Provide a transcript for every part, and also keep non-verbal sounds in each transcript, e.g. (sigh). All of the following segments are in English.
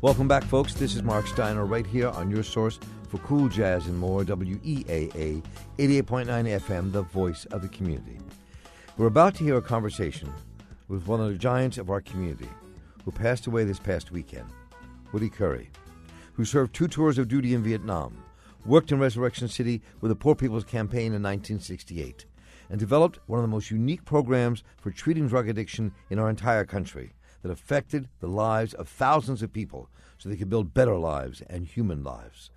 Welcome back, folks. This is Marc Steiner right here on your source for cool jazz and more, WEAA 88.9 FM, the voice of the community. We're about to hear a conversation with one of the giants of our community who passed away this past weekend, Woody Curry, who served two tours of duty in Vietnam, worked in Resurrection City with the Poor People's Campaign in 1968, and developed one of the most unique programs for treating drug addiction in our entire country that affected the lives of thousands of people so they could build better lives and human lives.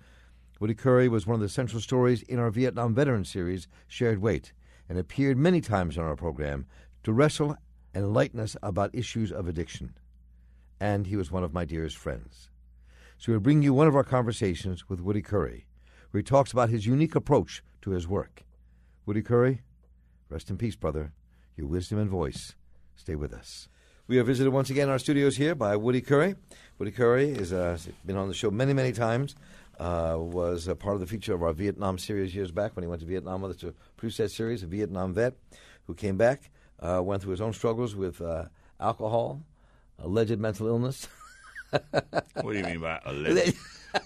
Woody Curry was one of the central stories in our Vietnam Veteran series, Shared Weight, and appeared many times on our program to wrestle and enlighten us about issues of addiction. And he was one of my dearest friends. So we'll bring you one of our conversations with Woody Curry, where he talks about his unique approach to his work. Woody Curry, rest in peace, brother. Your wisdom and voice stay with us. We are visited once again in our studios here by Woody Curry. Woody Curry has uh, been on the show many, many times. Uh, was a part of the feature of our Vietnam series years back when he went to Vietnam with us to produce that series, a Vietnam vet who came back, uh, went through his own struggles with uh, alcohol, alleged mental illness. what do you mean by (laughs) alleged?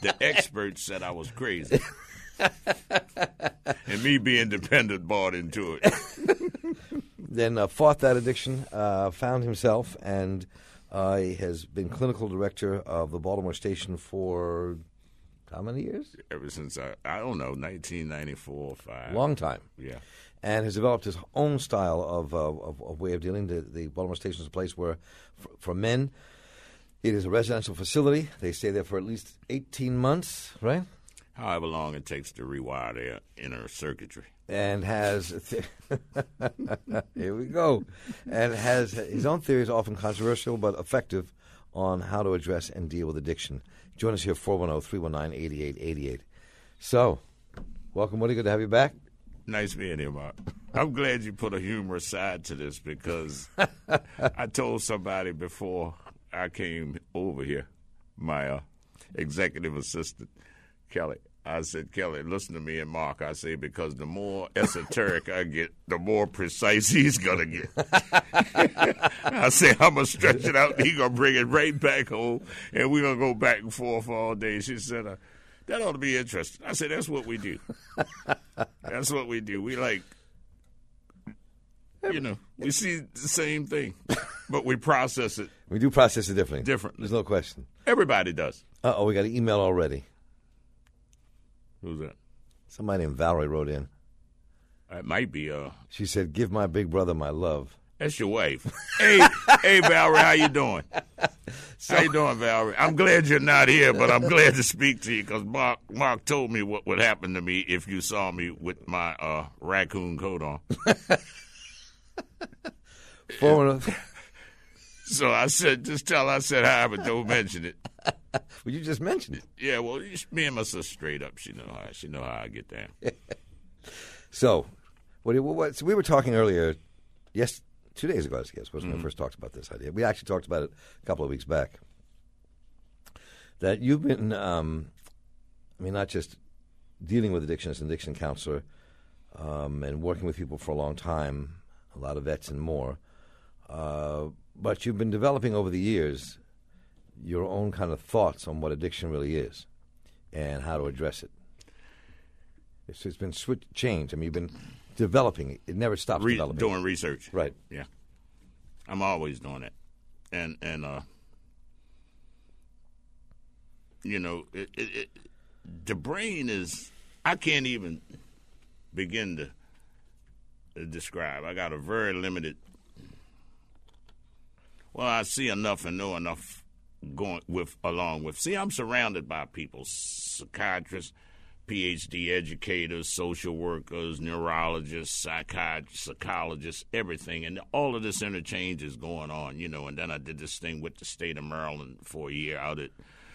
the experts said I was crazy. and me being dependent bought into it. (laughs) then uh, fought that addiction, uh, found himself, and uh, he has been clinical director of the Baltimore station for how many years? Ever since I, I don't know, 1994 or five. Long time. Yeah. And has developed his own style of, uh, of, of way of dealing. The, the Baltimore station is a place where, for, for men, it is a residential facility. They stay there for at least 18 months, right? However long it takes to rewire their inner circuitry. And has, (laughs) here we go, and has his own theories, often controversial but effective, on how to address and deal with addiction. Join us here, 410 319 8888. So, welcome, Woody. Good to have you back. Nice being here, Marc. I'm glad you put a humorous side to this because (laughs) I told somebody before I came over here, my uh, executive assistant, Kelly, I said, Kelly, listen to me and Marc. I say, because the more esoteric I get, the more precise he's going to get. (laughs) I say, I'm going to stretch it out. He's going to bring it right back home, and we're going to go back and forth all day. She said, uh, that ought to be interesting. I said, that's what we do. that's what we do. We like, you know, we see the same thing, but we process it. We do process it differently. Different. There's no question. Everybody does. Uh oh, we got an email already. Who's that? Somebody named Valerie wrote in. It might be. Uh, she said, "Give my big brother my love." That's your wife. hey, hey, Valerie, how you doing? So, (laughs) how you doing, Valerie? I'm glad you're not here, but I'm glad to speak to you because Marc Marc told me what would happen to me if you saw me with my uh, raccoon coat on. (laughs) Forward. (laughs) so I said, just tell her I said hi, but don't mention it. (laughs) well, you just mentioned it. Yeah, well, me and my sister straight up. She know how she know how I get down. (laughs) so, what, what, so we were talking earlier, yes, two days ago, I guess, was when Mm-hmm. we first talked about this idea. We actually talked about it a couple of weeks back. That you've been, um, I mean, not just dealing with addiction as an addiction counselor um, and working with people for a long time, a lot of vets and more, uh, but you've been developing over the years your own kind of thoughts on what addiction really is and how to address it. It's, it's been switch, changed. I mean, you've been developing it. It never stops Re- developing. doing research. Right. Yeah. I'm always doing it, and and uh, you know, it, it, it, the brain is. I can't even begin to uh, describe. I got a very limited. Well, I see enough and know enough going with along with. See, I'm surrounded by people, psychiatrists, PhD educators, social workers, neurologists, psychiatrists, psychologists, everything, and all of this interchange is going on, you know. And then I did this thing with the state of Maryland for a year out at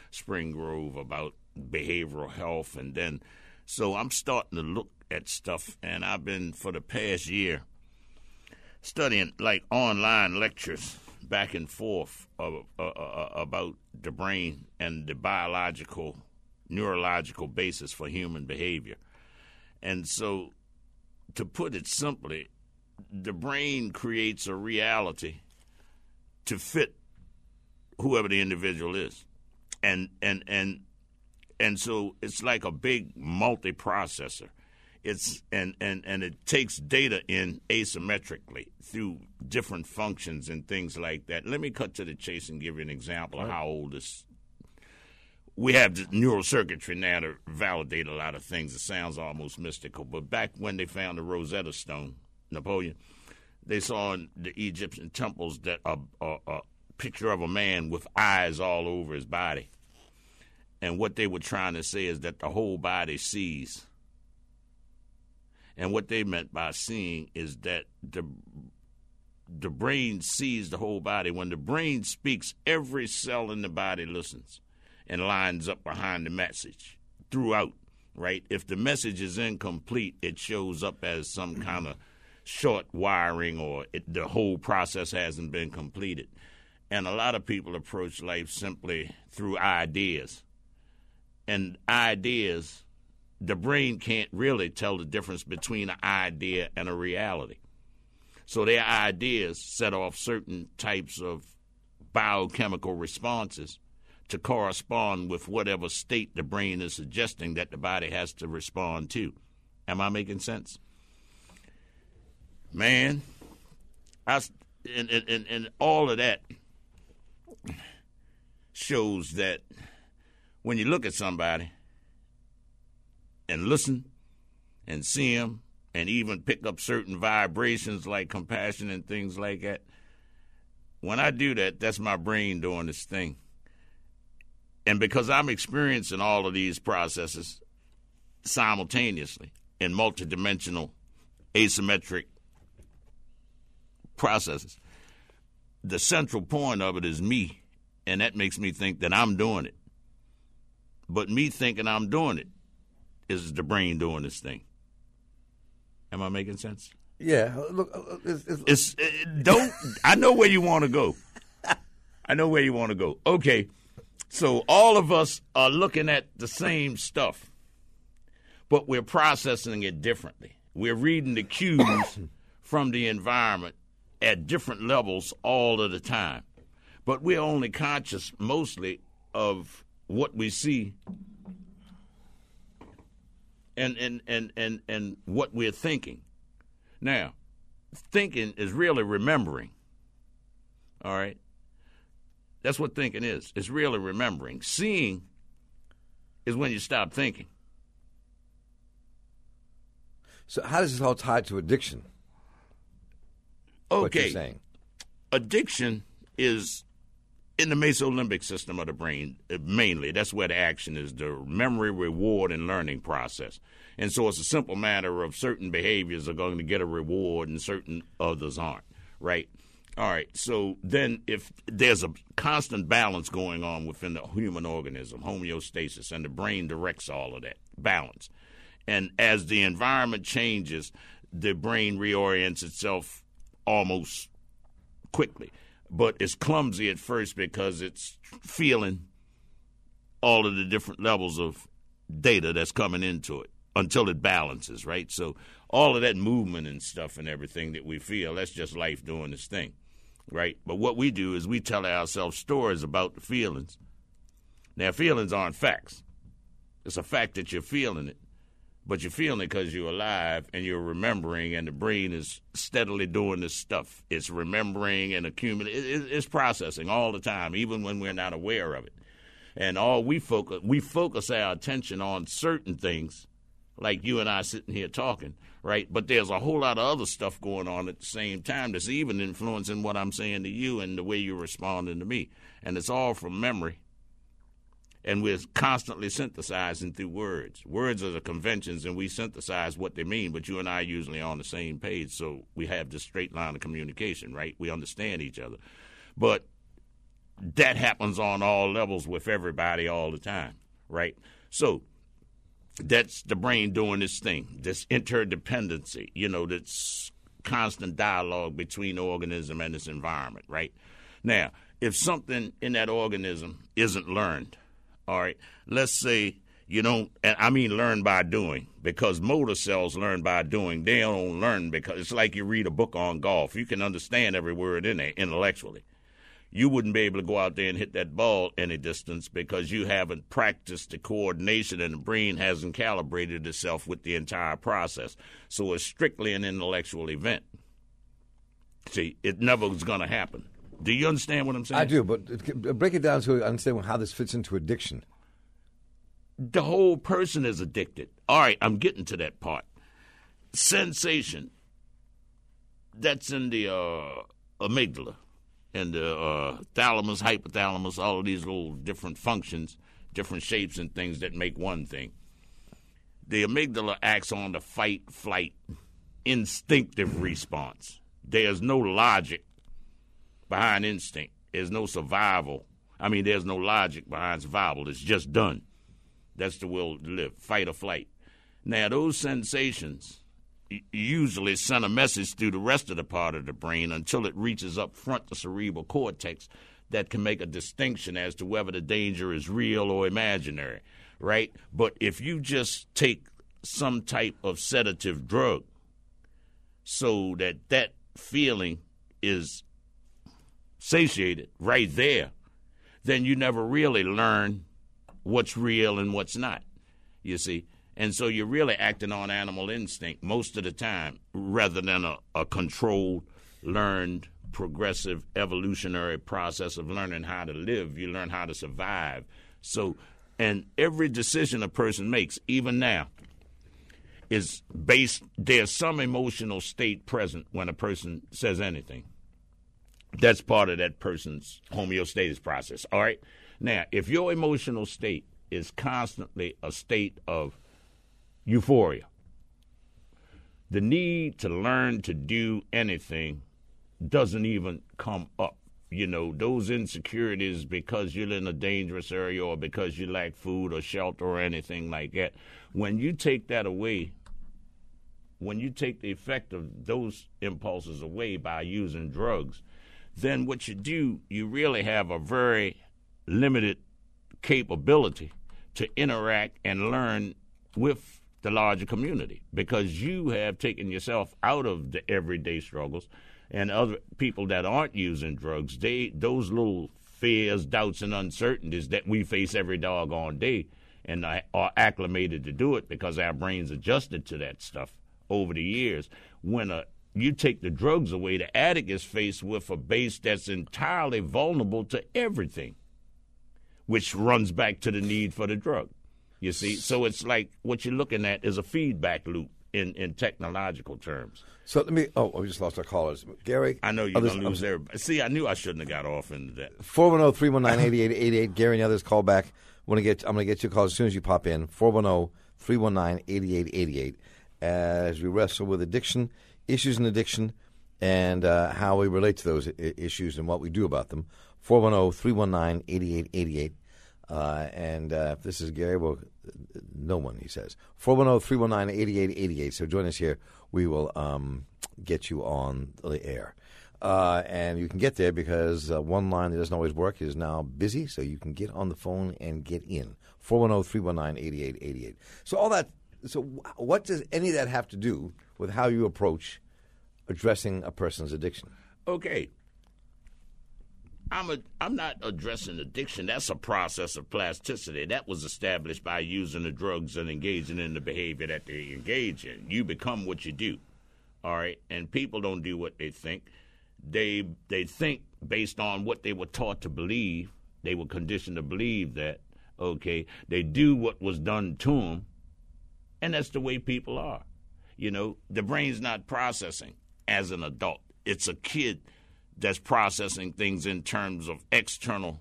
Spring Grove about behavioral health, and then so I'm starting to look at stuff, and I've been for the past year studying like online lectures back and forth uh, uh, uh, about the brain and the biological, neurological basis for human behavior. And so, to put it simply, the brain creates a reality to fit whoever the individual is. and and and and so it's like a big multiprocessor. It's and, and, and it takes data in asymmetrically through different functions and things like that. Let me cut to the chase and give you an example of how old this. We have the neural circuitry now to validate a lot of things. It sounds almost mystical, but back when they found the Rosetta Stone, Napoleon, they saw in the Egyptian temples that a, a, a picture of a man with eyes all over his body. And what they were trying to say is that the whole body sees. And what they meant by seeing is that the the brain sees the whole body. When the brain speaks, every cell in the body listens and lines up behind the message throughout, right? If the message is incomplete, it shows up as some mm-hmm. kind of short wiring or it, the whole process hasn't been completed. And a lot of people approach life simply through ideas. And ideas, the brain can't really tell the difference between an idea and a reality. So their ideas set off certain types of biochemical responses to correspond with whatever state the brain is suggesting that the body has to respond to. Am I making sense? Man, I, and, and, and all of that shows that when you look at somebody and listen and see him and even pick up certain vibrations like compassion and things like that, when I do that, that's my brain doing this thing. And because I'm experiencing all of these processes simultaneously in multidimensional asymmetric processes, the central point of it is me, and that makes me think that I'm doing it. But me thinking I'm doing it is the brain doing this thing. Am I making sense? Yeah. Look, uh, it's, it's, It's it, don't. I know where you want to go. I know where you want to go. Okay, so all of us are looking at the same stuff, but we're processing it differently. We're reading the cues (coughs) from the environment at different levels all of the time, but we're only conscious mostly of what we see and and and and, and what we're thinking. Now, thinking is really remembering. All right? That's what thinking is. It's really remembering. Seeing is when you stop thinking. so how does this all tie to addiction? What you're Okay. saying? Addiction is in the mesolimbic system of the brain, uh, mainly. That's where the action is the memory, reward, and learning process. And so it's a simple matter of certain behaviors are going to get a reward and certain others aren't, right? All right, so then if there's a constant balance going on within the human organism, homeostasis, and the brain directs all of that balance. And as the environment changes, the brain reorients itself almost quickly. But it's clumsy at first because it's feeling all of the different levels of data that's coming into it until it balances, right? So all of that movement and stuff and everything that we feel, that's just life doing its thing, right? But what we do is we tell ourselves stories about the feelings. Now, feelings aren't facts. It's a fact that you're feeling it, but you're feeling it because you're alive and you're remembering, and the brain is steadily doing this stuff. It's remembering and accumulating. It, it, it's processing all the time, even when we're not aware of it. And all we focus, we focus our attention on certain things, like you and I sitting here talking, right? But there's a whole lot of other stuff going on at the same time that's even influencing what I'm saying to you and the way you're responding to me. And it's all from memory and we're constantly synthesizing through words. Words are the conventions, and we synthesize what they mean. But you and I are usually on the same page, so we have this straight line of communication, right? We understand each other, but that happens on all levels with everybody all the time, right? So that's the brain doing this thing, this interdependency, you know, this constant dialogue between the organism and its environment, right? Now, if something in that organism isn't learned, all right, let's say you don't, and I mean learn by doing, because motor cells learn by doing. They don't learn because it's like you read a book on golf. You can understand every word in there intellectually. you wouldn't be able to go out there and hit that ball any distance because you haven't practiced the coordination and the brain hasn't calibrated itself with the entire process. So it's strictly an intellectual event. See, it never was going to happen. Do you understand what I'm saying? I do, but break it down so I understand how this fits into addiction. The whole person is addicted. All right, I'm getting to that part. Sensation. That's in the uh, amygdala and the uh, thalamus, hypothalamus, all of these little different functions, different shapes and things that make one thing. The amygdala acts on the fight, flight, instinctive response. There's no logic behind instinct. There's no survival. I mean, there's no logic behind survival. It's just done. That's the will to live, fight or flight. Now, those sensations usually send a message through the rest of the part of the brain until it reaches up front the cerebral cortex that can make a distinction as to whether the danger is real or imaginary, right? But if you just take some type of sedative drug so that that feeling is satiated right there, then you never really learn what's real and what's not. You see? And so you're really acting on animal instinct most of the time rather than a, a controlled, learned, progressive, evolutionary process of learning how to live. You learn how to survive. So, and every decision a person makes, even now, is based, there's some emotional state present when a person says anything. That's part of that person's homeostasis process. All right? Now, if your emotional state is constantly a state of euphoria. The need to learn to do anything doesn't even come up. You know, those insecurities because you're in a dangerous area or because you lack food or shelter or anything like that. When you take that away, when you take the effect of those impulses away by using drugs, then what you do, you really have a very limited capability to interact and learn with the larger community because you have taken yourself out of the everyday struggles and other people that aren't using drugs they those little fears doubts and uncertainties that we face every doggone day and are acclimated to do it because our brains adjusted to that stuff over the years. When a you take the drugs away the addict is faced with a base that's entirely vulnerable to everything which runs back to the need for the drug you see, so it's like what you're looking at is a feedback loop in, in technological terms. So let me. Oh, we just lost our callers. Gary, I know you're oh, others, gonna lose everybody. See, I knew I shouldn't have got off into that. 410-319-8888. Gary and others call back. Want to get? I'm going to get your call as soon as you pop in. 410-319-8888. As we wrestle with addiction, issues in addiction, and uh, how we relate to those I- issues and what we do about them. 410-319-8888. Uh, and uh, if this is Gary, well, no one, he says. 410 319 8888. So join us here. We will um, get you on the air. Uh, and you can get there because uh, one line that doesn't always work is now busy, so you can get on the phone and get in. 410 319 8888. So, all that, so what does any of that have to do with how you approach addressing a person's addiction? Okay. I'm a, I'm not addressing addiction. That's a process of plasticity that was established by using the drugs and engaging in the behavior that they engage in. You become what you do, all right. And people don't do what they think. They they think based on what they were taught to believe. They were conditioned to believe that. Okay, they do what was done to them, and that's the way people are. You know, the brain's not processing as an adult. It's a kid that's processing things in terms of external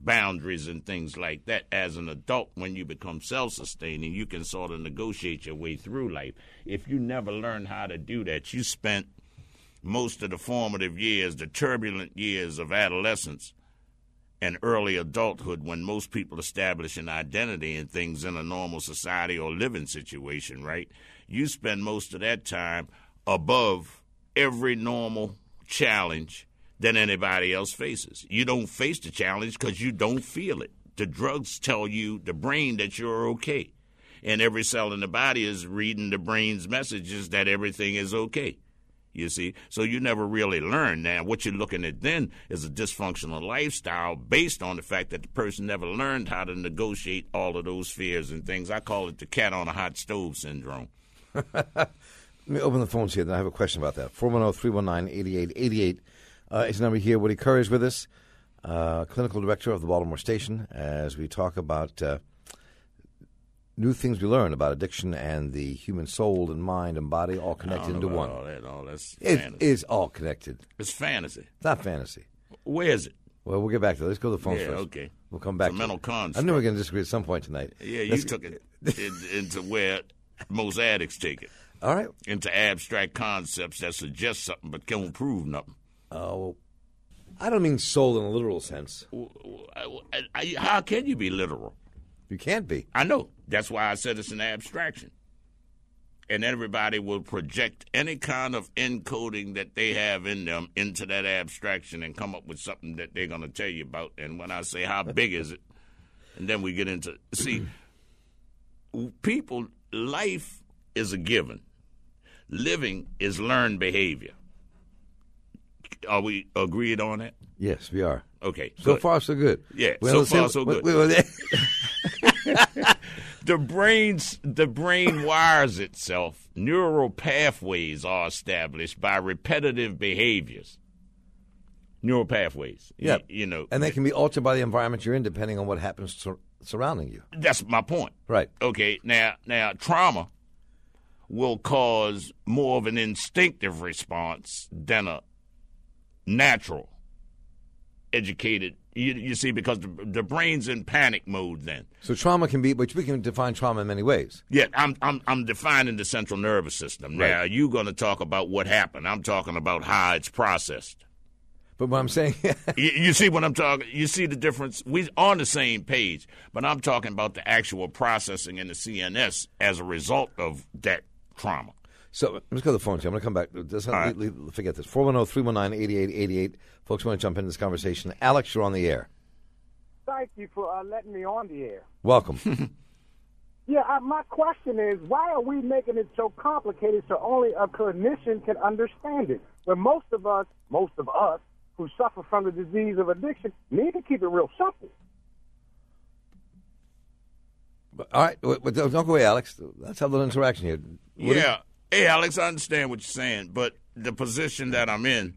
boundaries and things like that. As an adult, when you become self sustaining, you can sort of negotiate your way through life. If you never learn how to do that, you spent most of the formative years, the turbulent years of adolescence and early adulthood, when most people establish an identity and things in a normal society or living situation, right? You spend most of that time above every normal challenge than anybody else faces. You don't face the challenge because you don't feel it. The drugs tell you, the brain, that you're okay. And every cell in the body is reading the brain's messages that everything is okay. You see, so you never really learn. Now, what you're looking at then is a dysfunctional lifestyle based on the fact that the person never learned how to negotiate all of those fears and things. I call it the cat on a hot stove syndrome. (laughs) Let me open the phones here. Then I have a question about that. 410-319-8888 uh, is the number here. Woody Curry is with us, uh, clinical director of the Baltimore Station, as we talk about uh, new things we learn about addiction and the human soul and mind and body all connected into one. All that, all that's It fantasy. is all connected. It's fantasy. It's not fantasy. Where is it? Well, we'll get back to that. Let's go to the phone Yeah, first. okay. We'll come back. It's a mental construct. I knew we were going to disagree at some point tonight. Yeah, you Let's- took it (laughs) into where most addicts take it. All right. Into abstract concepts that suggest something but can't prove nothing. Oh, I don't mean soul in a literal sense. How can you be literal? You can't be. I know. That's why I said it's an abstraction. And everybody will project any kind of encoding that they have in them into that abstraction and come up with something that they're going to tell you about. And when I say, how big is it? And then we get into, see, people, life is a given, living is learned behavior. Are we agreed on that? Yes, we are. Okay. So good. far, so good. Yeah, We're so far, so good. we were there. the brain's the brain wires itself. Neural pathways are established by repetitive behaviors. Neural pathways. Yeah. you, know, and they can be altered by the environment you're in, depending on what happens sur- surrounding you. that's my point. Right. Okay, now now trauma will cause more of an instinctive response than a natural educated you, you see because the, the brain's in panic mode then So trauma can be, which we can define trauma in many ways. Yeah, I'm I'm I'm defining the central nervous system. Now Right. you're going to talk about what happened. I'm talking about how it's processed. But what I'm saying, (laughs) You, you see what I'm talking? You see the difference? We on the same page, but I'm talking about the actual processing in the CNS as a result of that trauma. so let's go to the phone. I'm going to come back. Let's not All right. leave- leave- forget this. 410-319-8888. Folks want to jump into this conversation. Alex, you're on the air. Thank you for uh, letting me on the air. Welcome. (laughs) Yeah, uh, my question is, why are we making it so complicated so only a clinician can understand it? When most of us, most of us who suffer from the disease of addiction need to keep it real simple. All right. w- w- Don't go away, Alex. Let's have a little interaction here. Woody? Yeah. Hey, Alex, I understand what you're saying, but the position that I'm in,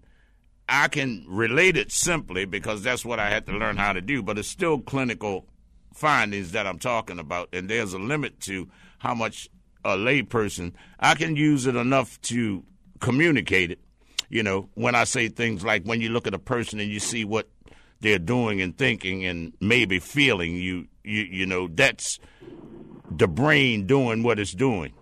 I can relate it simply because that's what I had to learn how to do, but it's still clinical findings that I'm talking about, and there's a limit to how much a layperson, I can use it enough to communicate it. You know, when I say things like when you look at a person and you see what they're doing and thinking and maybe feeling, you, you, you know, that's the brain doing what it's doing.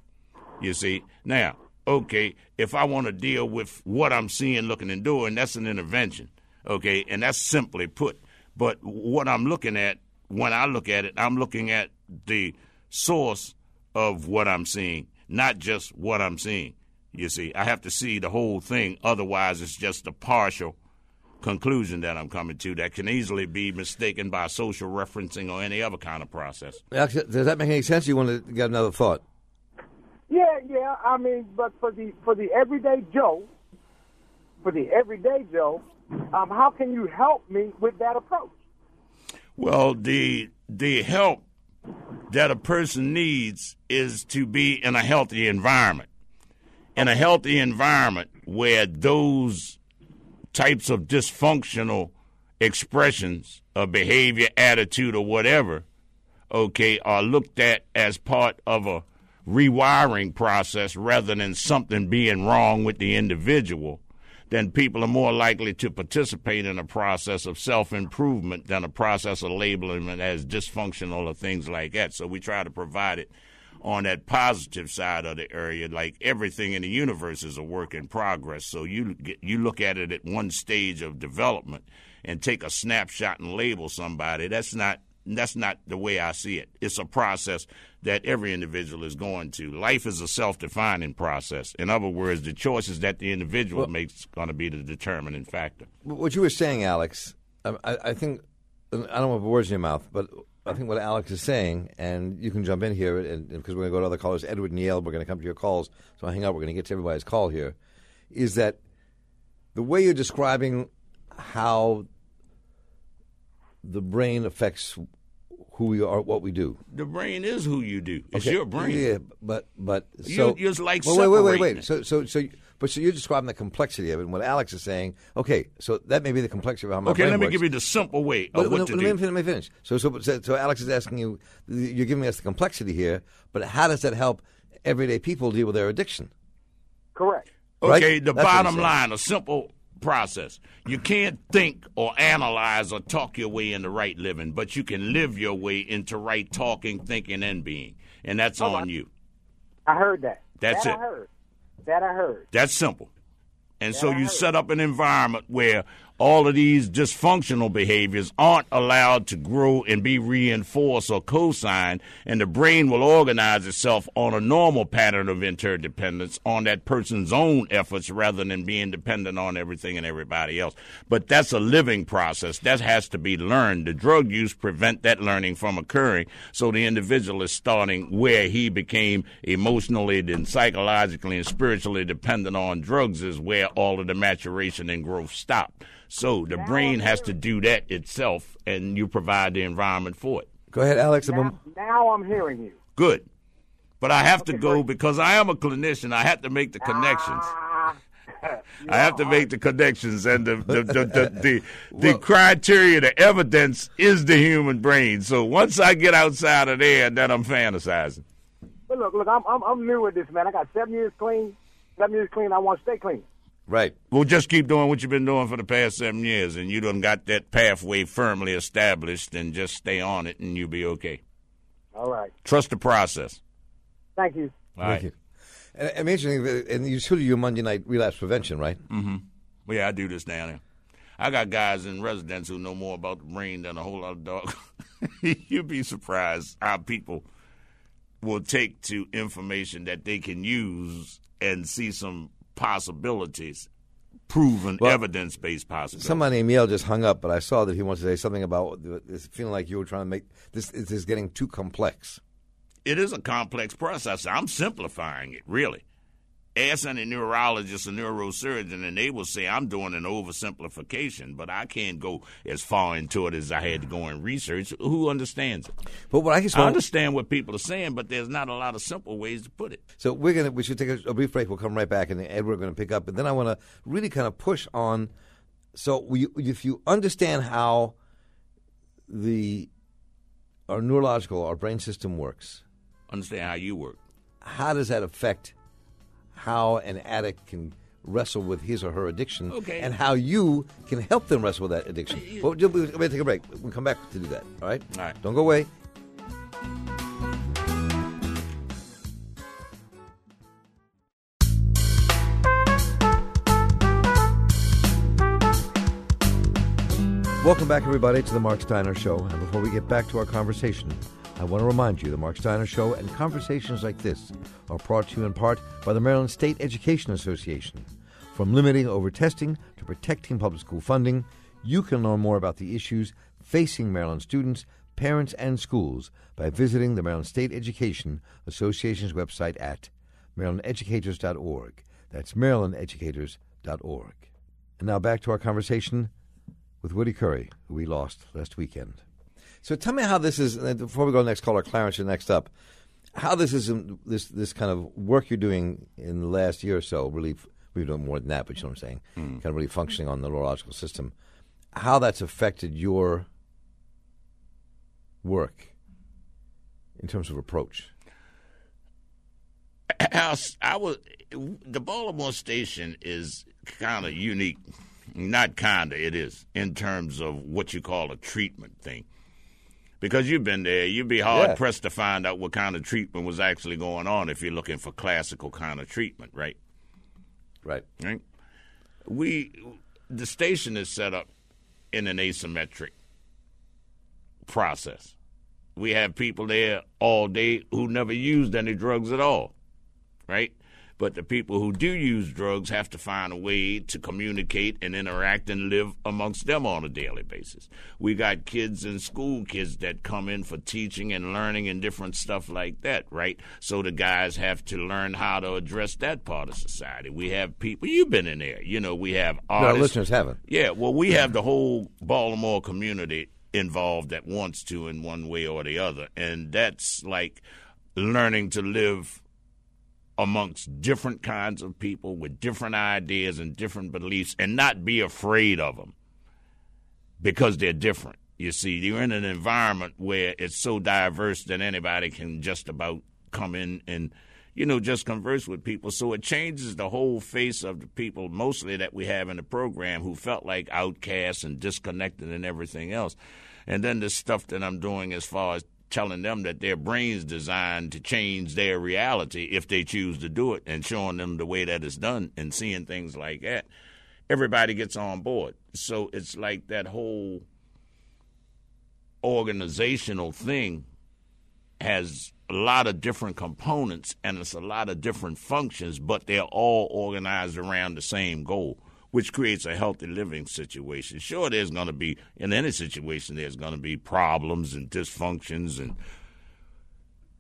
You see? Now, okay, if I want to deal with what I'm seeing, looking, and doing, that's an intervention. Okay, and that's simply put. But what I'm looking at, when I look at it, I'm looking at the source of what I'm seeing, not just what I'm seeing. You see, I have to see the whole thing, otherwise, it's just a partial conclusion that I'm coming to that can easily be mistaken by social referencing or any other kind of process. Alex, does that make any sense? You want to get another thought? Yeah, yeah. I mean, but for the for the everyday Joe, for the everyday Joe, um, how can you help me with that approach? Well, the the help that a person needs is to be in a healthy environment. In a healthy environment where those types of dysfunctional expressions of behavior, attitude, or whatever, okay, are looked at as part of a rewiring process rather than something being wrong with the individual, then people are more likely to participate in a process of self improvement than a process of labeling it as dysfunctional or things like that. So we try to provide it on that positive side of the area, like everything in the universe is a work in progress. So you get, you look at it at one stage of development and take a snapshot and label somebody. That's not that's not the way I see it. It's a process that every individual is going to. Life is a self-defining process. In other words, the choices that the individual makes going to be the determining factor. What you were saying, Alex, I, I I think um, I don't want to put words in your mouth, but I think what Alex is saying, and you can jump in here, and, because we're going to go to other callers. Edward and Yale, we're going to come to your calls. So I hang out. We're going to get to everybody's call here. is that the way you're describing how the brain affects who we are, what we do. The brain is who you do. It's Okay, your brain. Yeah, but but You- so you're like well, wait, wait, wait, wait. it. So so so. But so you're describing the complexity of it, and what Alex is saying. Okay, so that may be the complexity of how my Okay, brain let me works. give you the simple way of But, what no, to let, do. me, let me finish. So, so, so, so Alex is asking you, you're giving us the complexity here, but how does that help everyday people deal with their addiction? Correct. right? Okay, the That's what he's bottom saying. line, a simple process. You can't think or analyze or talk your way into right living, but you can live your way into right talking, thinking, and being. And that's on you. I heard that. That's that it. I heard. That I heard. That's simple. And so I you heard. set up an environment where all of these dysfunctional behaviors aren't allowed to grow and be reinforced or co-signed, and the brain will organize itself on a normal pattern of interdependence on that person's own efforts rather than being dependent on everything and everybody else. But that's a living process. That has to be learned. The drug use prevent that learning from occurring. So the individual is starting where he became emotionally and psychologically and spiritually dependent on drugs is where all of the maturation and growth stop. So the brain has to do that itself, and you provide the environment for it. Go ahead, Alex. Now, now I'm hearing you. Good. But I have to go because I am a clinician. I have to make the connections. Ah, (laughs) I have to make the connections, and the the the the, (laughs) the, the criteria, the evidence is the human brain. So once I get outside of there, then I'm fantasizing. But look, look, I'm, I'm I'm new with this, man. I got seven years clean. Seven years clean. I want to stay clean. Right. Well, just keep doing what you've been doing for the past seven years, and you done got that pathway firmly established, and just stay on it, and you'll be okay. All right. Trust the process. Thank you. All Thank right. you. And, and interesting, and you still do your Monday night relapse prevention, right? Mm-hmm. Well, yeah, I do this down there. I got guys in residence who know more about the brain than a whole lot of dog. (laughs) You'd be surprised how people will take to information that they can use and see some possibilities, proven Well, evidence based possibilities. Somebody named Yale just hung up, but I saw that he wants to say something about this feeling like you were trying to make this. This is getting too complex. it is a complex process. I'm simplifying it, really. Ask any neurologist or neurosurgeon, and they will say I'm doing an oversimplification, but I can't go as far into it as I had to go in research. Who understands it? But what I just I understand what people are saying, but there's not a lot of simple ways to put it. So we're gonna we should take a, brief break. We'll come right back, and Ed, we're going to pick up. But then I want to really kind of push on. So we, if you understand how the our neurological our brain system works, Understand how you work. how does that affect how an addict can wrestle with his or her addiction, Okay. and how you can help them wrestle with that addiction? Well, we're going to take a break. We'll come back to do that. All right. All right. Don't go away. Welcome back, everybody, to the Marc Steiner Show. And before we get back to our conversation, I want to remind you the Marc Steiner Show and conversations like this are brought to you in part by the Maryland State Education Association. From limiting over testing to protecting public school funding, you can learn more about the issues facing Maryland students, parents, and schools by visiting the Maryland State Education Association's website at marylandeducators.org. That's marylandeducators.org. And now back to our conversation with Woody Curry, who we lost last weekend. So tell me how this is. uh, Before we go to the next caller, Clarence, you're next up. How this is um, this this kind of work you're doing in the last year or so. Really, we've done more than that, but you know what I'm saying. Kind of really functioning on the neurological system. How that's affected your work in terms of approach. (clears throat) I was the Baltimore station is kind of unique. Not kind of, it is in terms of what you call a treatment thing. Because you've been there, you'd be hard Yeah. pressed to find out what kind of treatment was actually going on if you're looking for classical kind of treatment, right? Right. Right. We, the station is set up in an asymmetric process. We have people there all day who never used any drugs at all, right? But the people who do use drugs have to find a way to communicate and interact and live amongst them on a daily basis. We got kids in school, kids that come in for teaching and learning and different stuff like that, right? So the guys have to learn how to address that part of society. We have people, you've been in there, you know, we have artists. Our listeners haven't. Yeah, well, we have the whole Baltimore community involved that wants to in one way or the other. And that's like learning to live amongst different kinds of people with different ideas and different beliefs and not be afraid of them because they're different. You see, you're in an environment where it's so diverse that anybody can just about come in and you know, just converse with people. So it changes the whole face of the people, mostly that we have in the program, who felt like outcasts and disconnected and everything else. And then the stuff that I'm doing as far as telling them that their brain's designed to change their reality if they choose to do it and showing them the way that it's done and seeing things like that everybody gets on board. So it's like that whole organizational thing has a lot of different components and it's a lot of different functions, but they're all organized around the same goal, which creates a healthy living situation. Sure, there's going to be, in any situation, there's going to be problems and dysfunctions and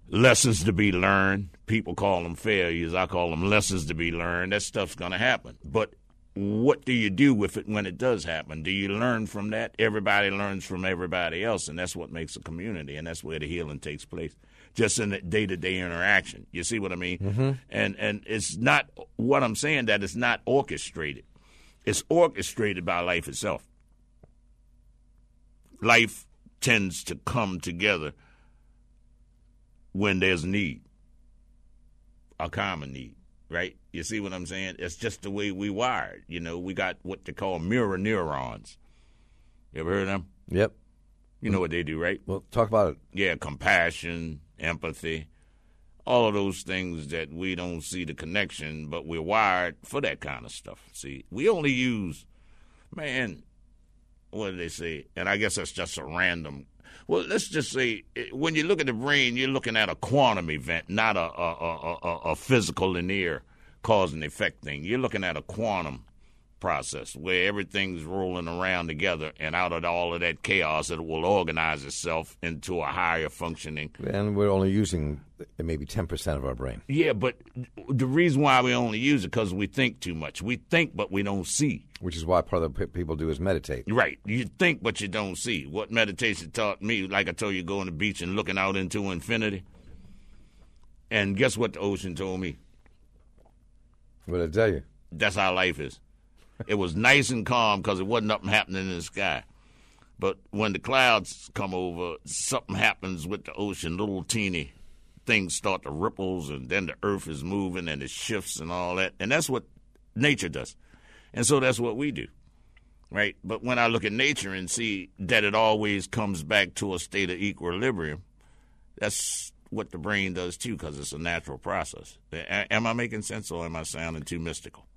lessons to be learned. People call them failures. I call them lessons to be learned. That stuff's going to happen. But what do you do with it when it does happen? Do you learn from that? Everybody learns from everybody else, and that's what makes a community, and that's where the healing takes place just in the day to day interaction. You see what I mean? Mm-hmm. And and it's not what I'm saying that it's not orchestrated. It's orchestrated by life itself. Life tends to come together when there's need, a common need, right? You see what I'm saying? It's just the way we wired. You know, we got what they call mirror neurons. You ever heard of them? Yep. You know what they do, right? Well, talk about it. Yeah, compassion, empathy, all of those things that we don't see the connection, but we're wired for that kind of stuff. See, we only use, man, what do they say? And I guess that's just a random. Well, let's just say eh, when you look at the brain, you're looking at a quantum event, not a a, a, a, a physical linear cause and effect thing. You're looking at a quantum process where everything's rolling around together and out of all of that chaos it will organize itself into a higher functioning. And we're only using maybe 10% of our brain. Yeah but the reason why we only use it because we think too much. We think but we don't see. Which is why part of the people do is meditate. Right. You think but you don't see. What meditation taught me like i told you going to the beach and looking out into infinity. And guess what the ocean told me? What did i tell you? That's how life is it was nice and calm because it wasn't nothing happening in the sky. But when the clouds come over, something happens with the ocean. Little teeny things start to ripples, and then the earth is moving and it shifts and all that. And that's what nature does. And so that's what we do, right? But when I look at nature and see that it always comes back to a state of equilibrium, that's what the brain does too, because it's a natural process. Am I making sense, or am I sounding too mystical?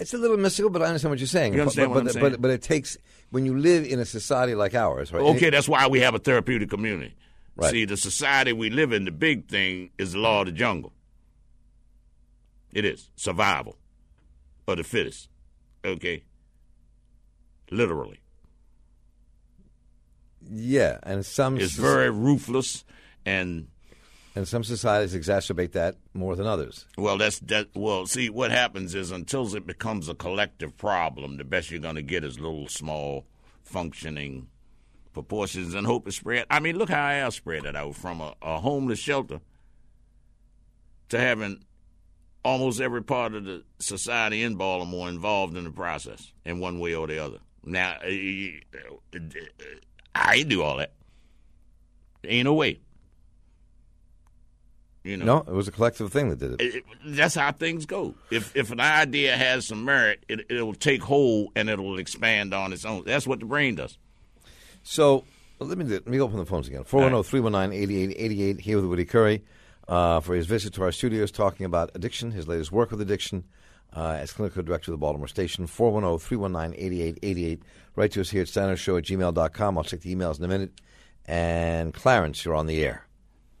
It's a little mystical, but I understand what you're saying. You understand but, what but, I'm saying? But, but it takes when you live in a society like ours, right? Okay, that's why we have a therapeutic community. Right. See, the society we live in, the big thing is the law of the jungle. It is survival of the fittest. Okay, literally, Yeah, and some it's very ruthless and and some societies exacerbate that more than others. Well, that's that. Well, see, what happens is until it becomes a collective problem, the best you're going to get is little small functioning proportions, and hope is spread. I mean, look how I spread it out from a, a homeless shelter to having almost every part of the society in Baltimore involved in the process in one way or the other. Now, eh, eh, eh, I do all that. Ain't no way. You know, No, it was a collective thing that did it. it, that's how things go. If if an idea has some merit, it it'll take hold and it'll expand on its own. That's what the brain does. So let me let me open the phones again. 410-319-8888 here with Woody Curry uh, for his visit to our studios talking about addiction, his latest work with addiction uh, as clinical director of the Baltimore station. 410-319-8888. Write to us here at steinershow at gmail.com. I'll check the emails in a minute. And Clarence, you're on the air.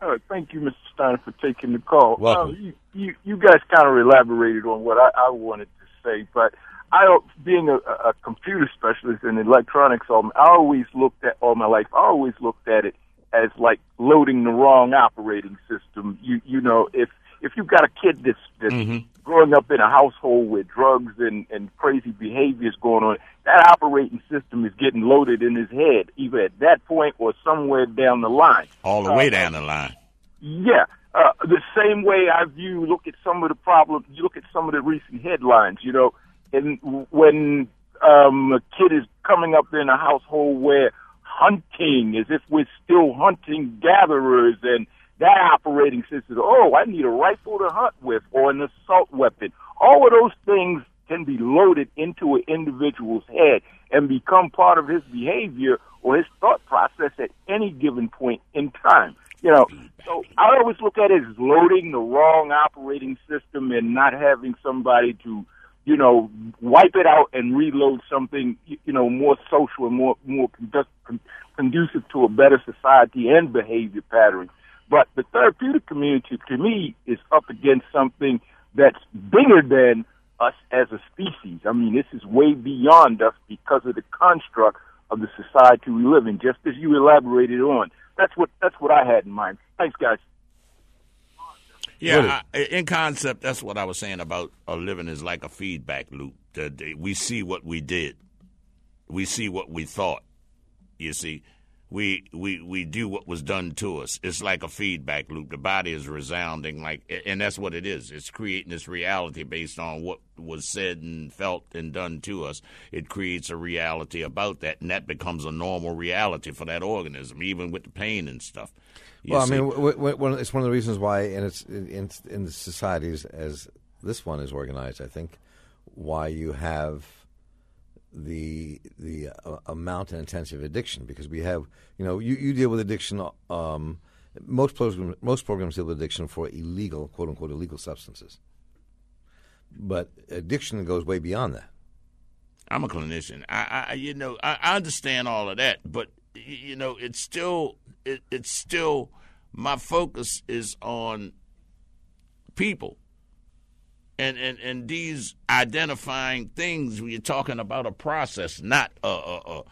Uh, thank you, Mr. Steiner, for taking the call. Welcome. Uh, you, you, you guys kind of elaborated on what I, I wanted to say, but I, being a, a computer specialist in electronics, um, I always looked at all my life. I always looked at it as like loading the wrong operating system. You, you know, if if you've got a kid that's, that's Mhm. Growing up in a household with drugs and, and crazy behaviors going on, that operating system is getting loaded in his head, either at that point or somewhere down the line. All the way down the line. Yeah. Uh, the same way I view, look at some of the problems, you look at some of the recent headlines, you know, and when um, a kid is coming up in a household where hunting, as if we're still hunting gatherers, and that operating system, oh, I need a rifle to hunt with, or an assault weapon. All of those things can be loaded into an individual's head and become part of his behavior or his thought process at any given point in time. You know, so I always look at it as loading the wrong operating system and not having somebody to, you know, wipe it out and reload something, you know, more social and more more conducive to a better society and behavior pattern. But the therapeutic community, to me, is up against something that's bigger than us as a species. I mean, this is way beyond us because of the construct of the society we live in. Just as you elaborated on, that's what that's what I had in mind. Thanks, guys. Yeah, I, in concept, that's what I was saying about a living is like a feedback loop. That we see what we did, we see what we thought. You see, we we we do what was done to us. It's like a feedback loop. The body is resounding, like, and that's what it is. It's creating this reality based on what was said and felt and done to us. It creates a reality about that, and that becomes a normal reality for that organism, even with the pain and stuff. You well, see? I mean, w- w- it's one of the reasons why, and it's in, in the societies as this one is organized. I think why you have the the uh, amount and intensity of addiction because we have you know you, you deal with addiction. Um, most programs most programs deal with addiction for illegal quote unquote illegal substances, but addiction goes way beyond that. I'm a clinician. I, I you know, I, I understand all of that, but you know, it's still, it, it's still, my focus is on people, and and and these identifying things. You're talking about a process, not a, a, a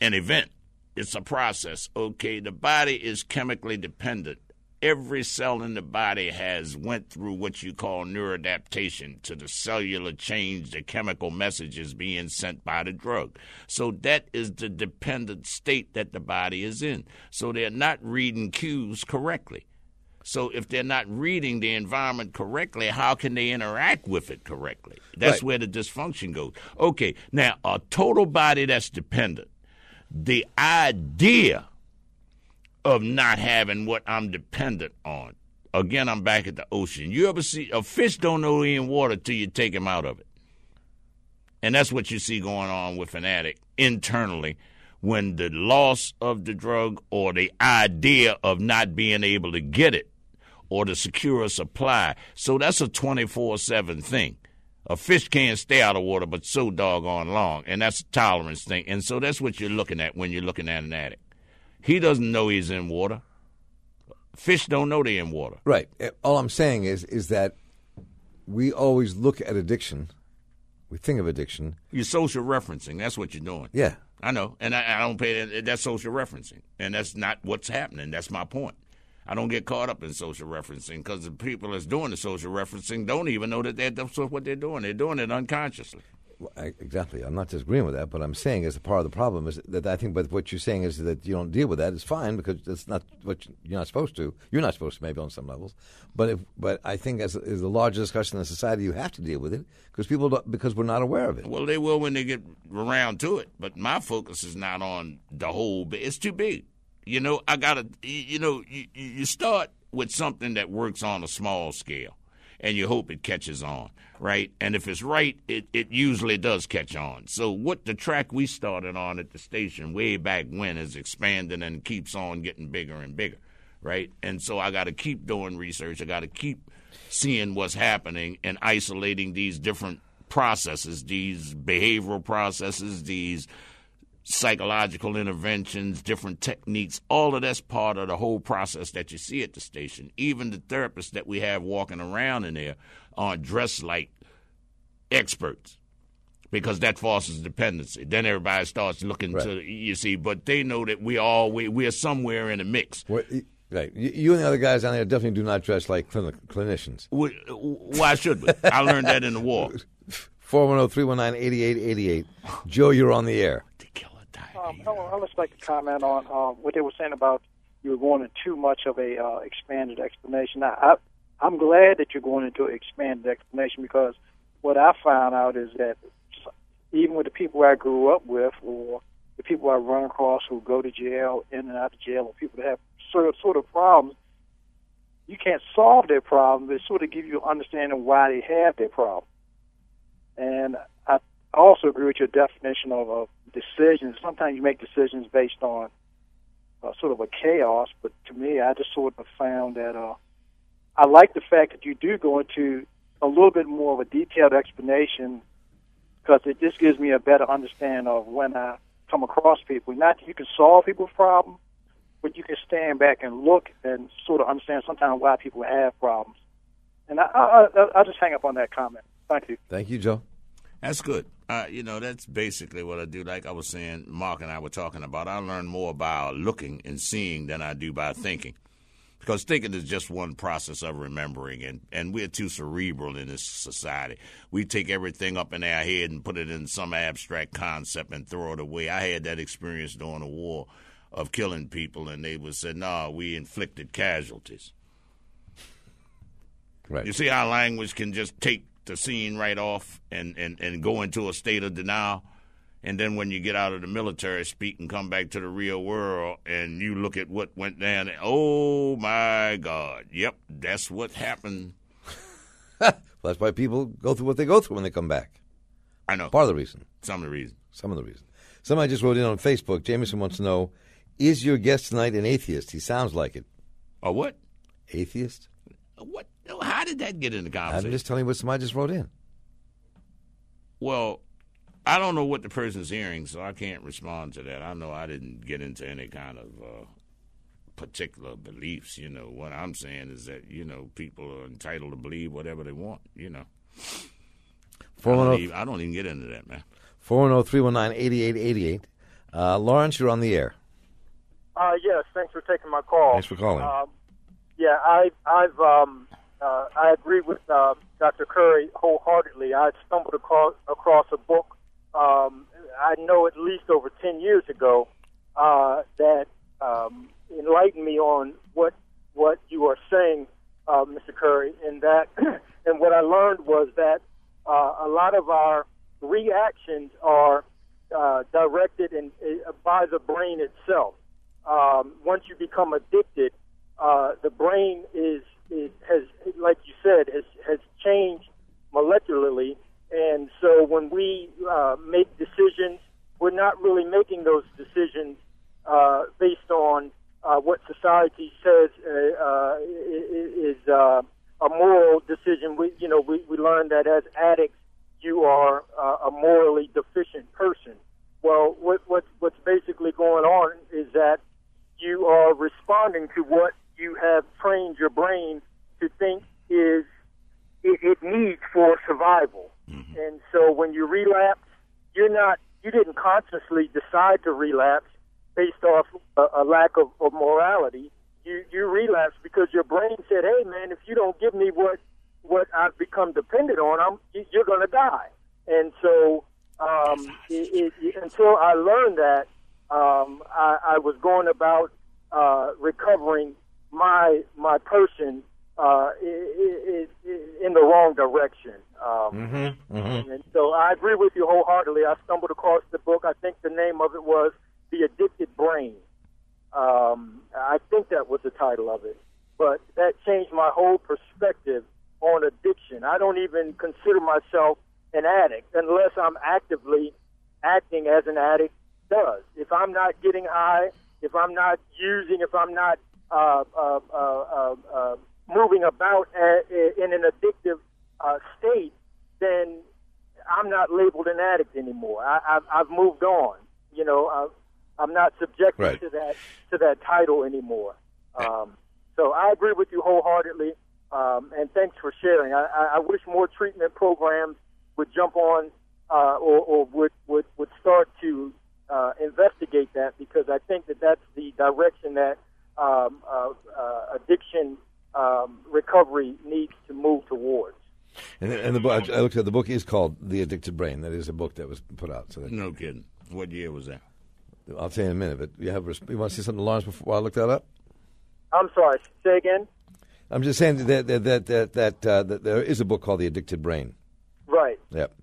an event. It's a process. Okay, the body is chemically dependent. Every cell in the body has went through what you call neuroadaptation to the cellular change, the chemical messages being sent by the drug. So that is the dependent state that the body is in. So they're not reading cues correctly. So if they're not reading the environment correctly, how can they interact with it correctly? That's Right. where the dysfunction goes. Okay, now a total body that's dependent, the idea of not having what I'm dependent on. Again, I'm back at the ocean. You ever see a fish don't know he in water till you take him out of it. And that's what you see going on with an addict internally when the loss of the drug or the idea of not being able to get it or to secure a supply. So that's a 24 7 thing. A fish can't stay out of water but so doggone long, and that's a tolerance thing. And so that's what you're looking at when you're looking at an addict. He doesn't know he's in water. Fish don't know they're in water. Right. Uh, All I'm saying is is that we always look at addiction. We think of addiction. You're social referencing. That's what you're doing. Yeah. I know, and I, I don't pay that. That's social referencing, and that's not what's happening. That's my point. I don't get caught up in social referencing because the people that's doing the social referencing don't even know that they're, that's what they're doing. They're doing it unconsciously. Well, I, exactly. I'm not disagreeing with that, but I'm saying as a part of the problem is that I think. But what you're saying is that you don't deal with that. It's fine because that's not what you- you're not supposed to. You're not supposed to, maybe on some levels. But if, but I think as is a larger discussion in society, you have to deal with it because people don't, because we're not aware of it. Well, they will when they get around to it. But my focus is not on the whole. It's too big. You know, I gotta. You know, you, you start with something that works on a small scale, and you hope it catches on, right? And if it's right, it it usually does catch on. So what the track we started on at the station way back when is expanding and keeps on getting bigger and bigger, right? And so I got to keep doing research. I got to keep seeing what's happening and isolating these different processes, these behavioral processes, these psychological interventions, different techniques. All of that's part of the whole process that you see at the station. Even the therapists that we have walking around in there aren't dressed like experts because that fosters dependency. Then everybody starts looking Right. to you see, but they know that we all we we are somewhere in the mix. What- Right. You and the other guys down there definitely do not dress like clini- clinicians. We, why should we? I learned that in the war. (laughs) 410 319 8888. Joe, you're on the air. Um, diabetes. I would just like to comment on uh, what they were saying about you were going into too much of a uh, expanded explanation. I, I, I'm glad that you're going into an expanded explanation because what I found out is that even with the people I grew up with or the people I run across who go to jail, in and out of jail, or people that have sort of, sort of problems, you can't solve their problem, but sort of give you an understanding why they have their problem. And also agree with your definition of, of decisions. Sometimes you make decisions based on uh, sort of a chaos, but to me, I just sort of found that uh, I like the fact that you do go into a little bit more of a detailed explanation because it just gives me a better understanding of when I come across people. Not that you can solve people's problems, but you can stand back and look and sort of understand sometimes why people have problems. And I, I, I, I'll just hang up on that comment. Thank you. Thank you, Joe. That's good. Uh, you know, that's basically what I do. Like I was saying, Marc and I were talking about. I learn more by looking and seeing than I do by thinking. Because thinking is just one process of remembering, and, and we're too cerebral in this society. We take everything up in our head and put it in some abstract concept and throw it away. I had that experience during the war of killing people, and they would say, no, we inflicted casualties. Right. You see how language can just take the scene right off and, and, and go into a state of denial? And then when you get out of the military speak and come back to the real world and you look at what went down, oh my God, yep, that's what happened. (laughs) That's why people go through what they go through when they come back. I know. Part of the reason. Some of the reason. Some of the reason. Somebody just wrote in on Facebook. Jameson wants to know Is your guest tonight an atheist? He sounds like it. A what? Atheist? A What? How did that get in the I'm conversation? just telling you what somebody just wrote in. Well, I don't know what the person's hearing, so I can't respond to that. I know I didn't get into any kind of uh, particular beliefs. You know, what I'm saying is that you know people are entitled to believe whatever they want. You know, I don't, even, I don't even get into that, man. 410 319 8888. Uh, Lawrence, you're on the air. Uh, yes, thanks for taking my call. Thanks for calling. Um, yeah, I, I've um, uh, I agree with uh, Dr. Curry wholeheartedly. I stumbled across, across a book um, I know at least over ten years ago uh, that um, enlightened me on what what you are saying, uh, Mr. Curry, and that (clears throat) and what I learned was that uh, a lot of our reactions are uh, directed in, uh, by the brain itself. Um, once you become addicted, uh, the brain is, is has, like you said, has has changed molecularly, and so when we uh, make decisions, we're not really making those decisions uh, based on uh, what society says uh, uh, is uh, a moral decision. We, you know, we, we learn that as addicts, you are uh, a morally deficient person. Well, what, what, what's basically going on is that you are responding to what you have trained your brain to think is it, it needs for survival. And so when you relapse, you're not you didn't consciously decide to relapse based off a, a lack of, of morality. You you relapse because your brain said, "Hey man, if you don't give me what what I've become dependent on, I'm you- you're going to die." And so um, it, it, until I learned that, um, I, I was going about uh, recovering my my person uh, i i i in the wrong direction. Um, And so I agree with you wholeheartedly. I stumbled across the book. I think the name of it was The Addicted Brain. Um, I think that was the title of it. But that changed my whole perspective on addiction. I don't even consider myself an addict unless I'm actively acting as an addict does. If I'm not getting high, if I'm not using, if I'm not uh, uh, uh, uh, uh, moving about a, in an addictive uh, state, then I'm not labeled an addict anymore. I, I've, I've moved on. you know, uh, I'm not subjected Right. to that to that title anymore. Um, so I agree with you wholeheartedly, um, and thanks for sharing. I, I, I wish more treatment programs would jump on uh, or, or would, would would start to uh, investigate that because I think that that's the direction that um, uh, uh, addiction um, recovery needs to move towards. And, and the book I looked at the book is called The Addicted Brain. That is a book that was put out. So No kidding. What year was that? I'll tell you in a minute. But you have you want to say something, Lawrence, before I look that up? I'm sorry. Say again. I'm just saying that that that that, that, uh, that there is a book called The Addicted Brain. Right. Yep.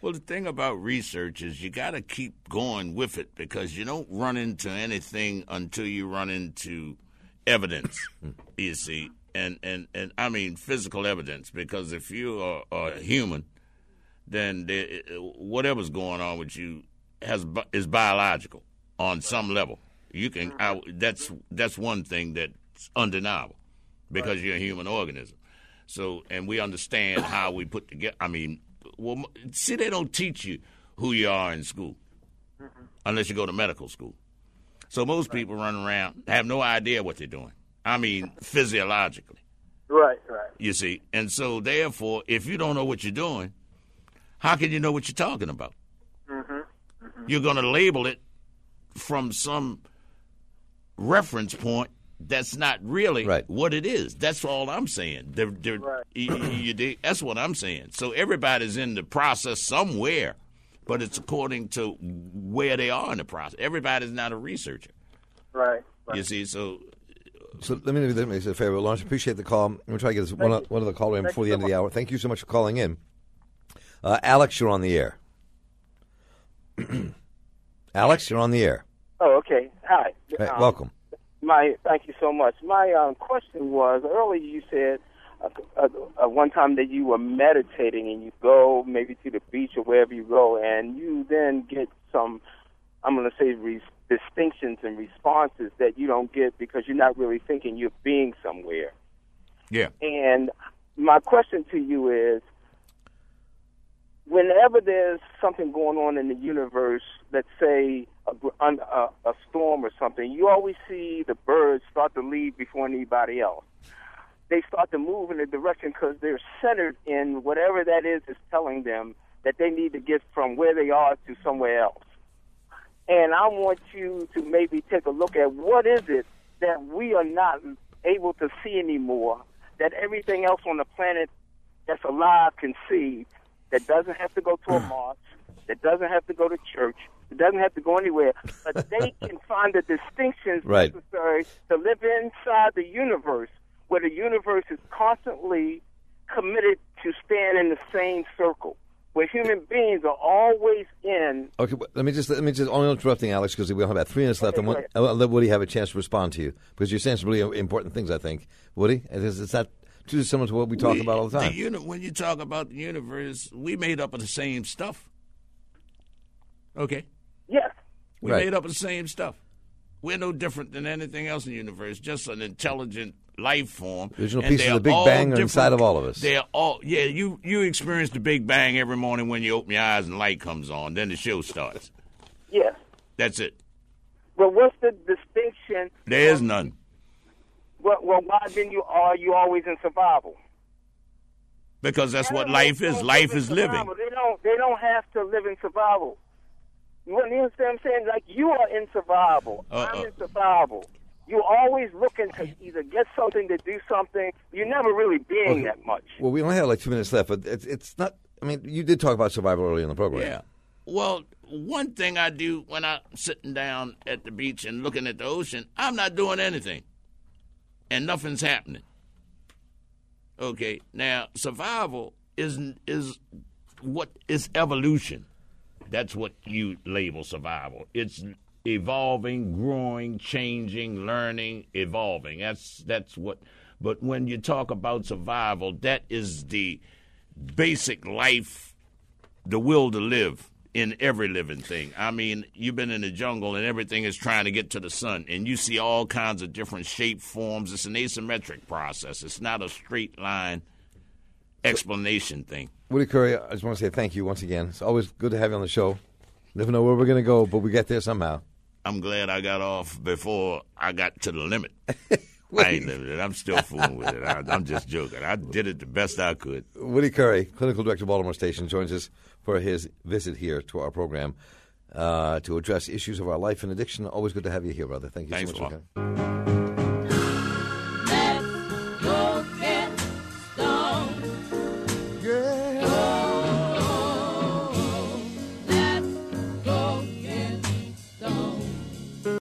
Well, the thing about research is you got to keep going with it because you don't run into anything until you run into evidence. you see, and and and I mean physical evidence because if you are, are human, then there, whatever's going on with you has is biological on some level. You can I, that's that's one thing that's undeniable because you're a human organism. So, and we understand (coughs) how we put together. I mean, well, see, they don't teach you who you are in school mm-hmm. unless you go to medical school. So most people run around have no idea what they're doing. I mean, (laughs) physiologically, Right. Right. you see. And so, therefore, if you don't know what you're doing, how can you know what you're talking about? Mm-hmm. Mm-hmm. You're going to label it from some reference point that's not really Right. what it is. That's all I'm saying. They're, they're, Right. you- you- you that's what I'm saying. So everybody's in the process somewhere, but it's according to where they are in the process. Everybody's not a researcher. Right. right. You see, so So let me let me say a favor, Lawrence. Appreciate the call. I'm going to try to get this one, you. one other caller in Thank before the you end so of the hour. Thank you so much for calling in. Uh, Alex, you're on the air. (clears throat) Alex, you're on the air. Oh, okay. Hi. Hey, Um, welcome. My thank you so much. My um, question was earlier. You said uh, uh, uh, one time that you were meditating and you go maybe to the beach or wherever you go, and you then get some. I'm going to say re- distinctions and responses that you don't get because you're not really thinking you're being somewhere. yeah. And my question to you is whenever there's something going on in the universe, let's say a, a, a storm or something, you always see the birds start to leave before anybody else. They start to move in a direction because they're centered in whatever that is is telling them that they need to get from where they are to somewhere else. And I want you to maybe take a look at what is it that we are not able to see anymore that everything else on the planet that's alive can see that doesn't have to go to a hmm. mosque, that doesn't have to go to church, that doesn't have to go anywhere, but (laughs) they can find the distinctions Right. necessary to live inside the universe where the universe is constantly committed to stand in the same circle. Where human beings are always in Okay, but let me just let me just only interrupting Alex because we only have about three minutes left. Okay, and one, go ahead. I'll let Woody have a chance to respond to you because you're saying some really important things. I think Woody, it's, it's not too similar to what we talk We- about all the time. The uni- when you talk about the universe, we made up of the same stuff. Okay. yes, We Right. made up of the same stuff. We're no different than anything else in the universe, just an intelligent life form. Original And pieces of the Big Bang are inside of all of us. They're all yeah. You you experience the Big Bang every morning when you open your eyes and light comes on. Then the show starts. yes. That's it. But what's the distinction? There is none. Well, well why then you are you always in survival? Because that's what life is. Life is living. They don't. They don't have to live in survival. You understand what I'm saying? Like you are in survival. Uh-uh. I'm uh. in survival. You're always looking to either get something to do something. You're never really being Okay. that much. Well, we only have like two minutes left, but it's it's not. I mean, you did talk about survival early in the program. Yeah. Well, one thing I do when I'm sitting down at the beach and looking at the ocean, I'm not doing anything, and nothing's happening. Okay. Now, survival is is what is evolution. That's what you label survival. It's evolving, growing, changing, learning, evolving. That's that's what. But when you talk about survival, that is the basic life the will to live in every living thing. I mean, you've been in the jungle and everything is trying to get to the sun, and you see all kinds of different shape forms. It's an asymmetric process. It's not a straight line explanation thing. Woody Curry, I just want to say thank you once again. It's always good to have you on the show. Never know where we're going to go, but we get there somehow. I'm glad I got off before I got to the limit. (laughs) I ain't living it. I'm still fooling with it. I, I'm just joking. I did it the best I could. Woody Curry, Clinical Director of Baltimore Station, joins us for his visit here to our program uh, to address issues of our life and addiction. Always good to have you here, brother. Thank you Thanks so much.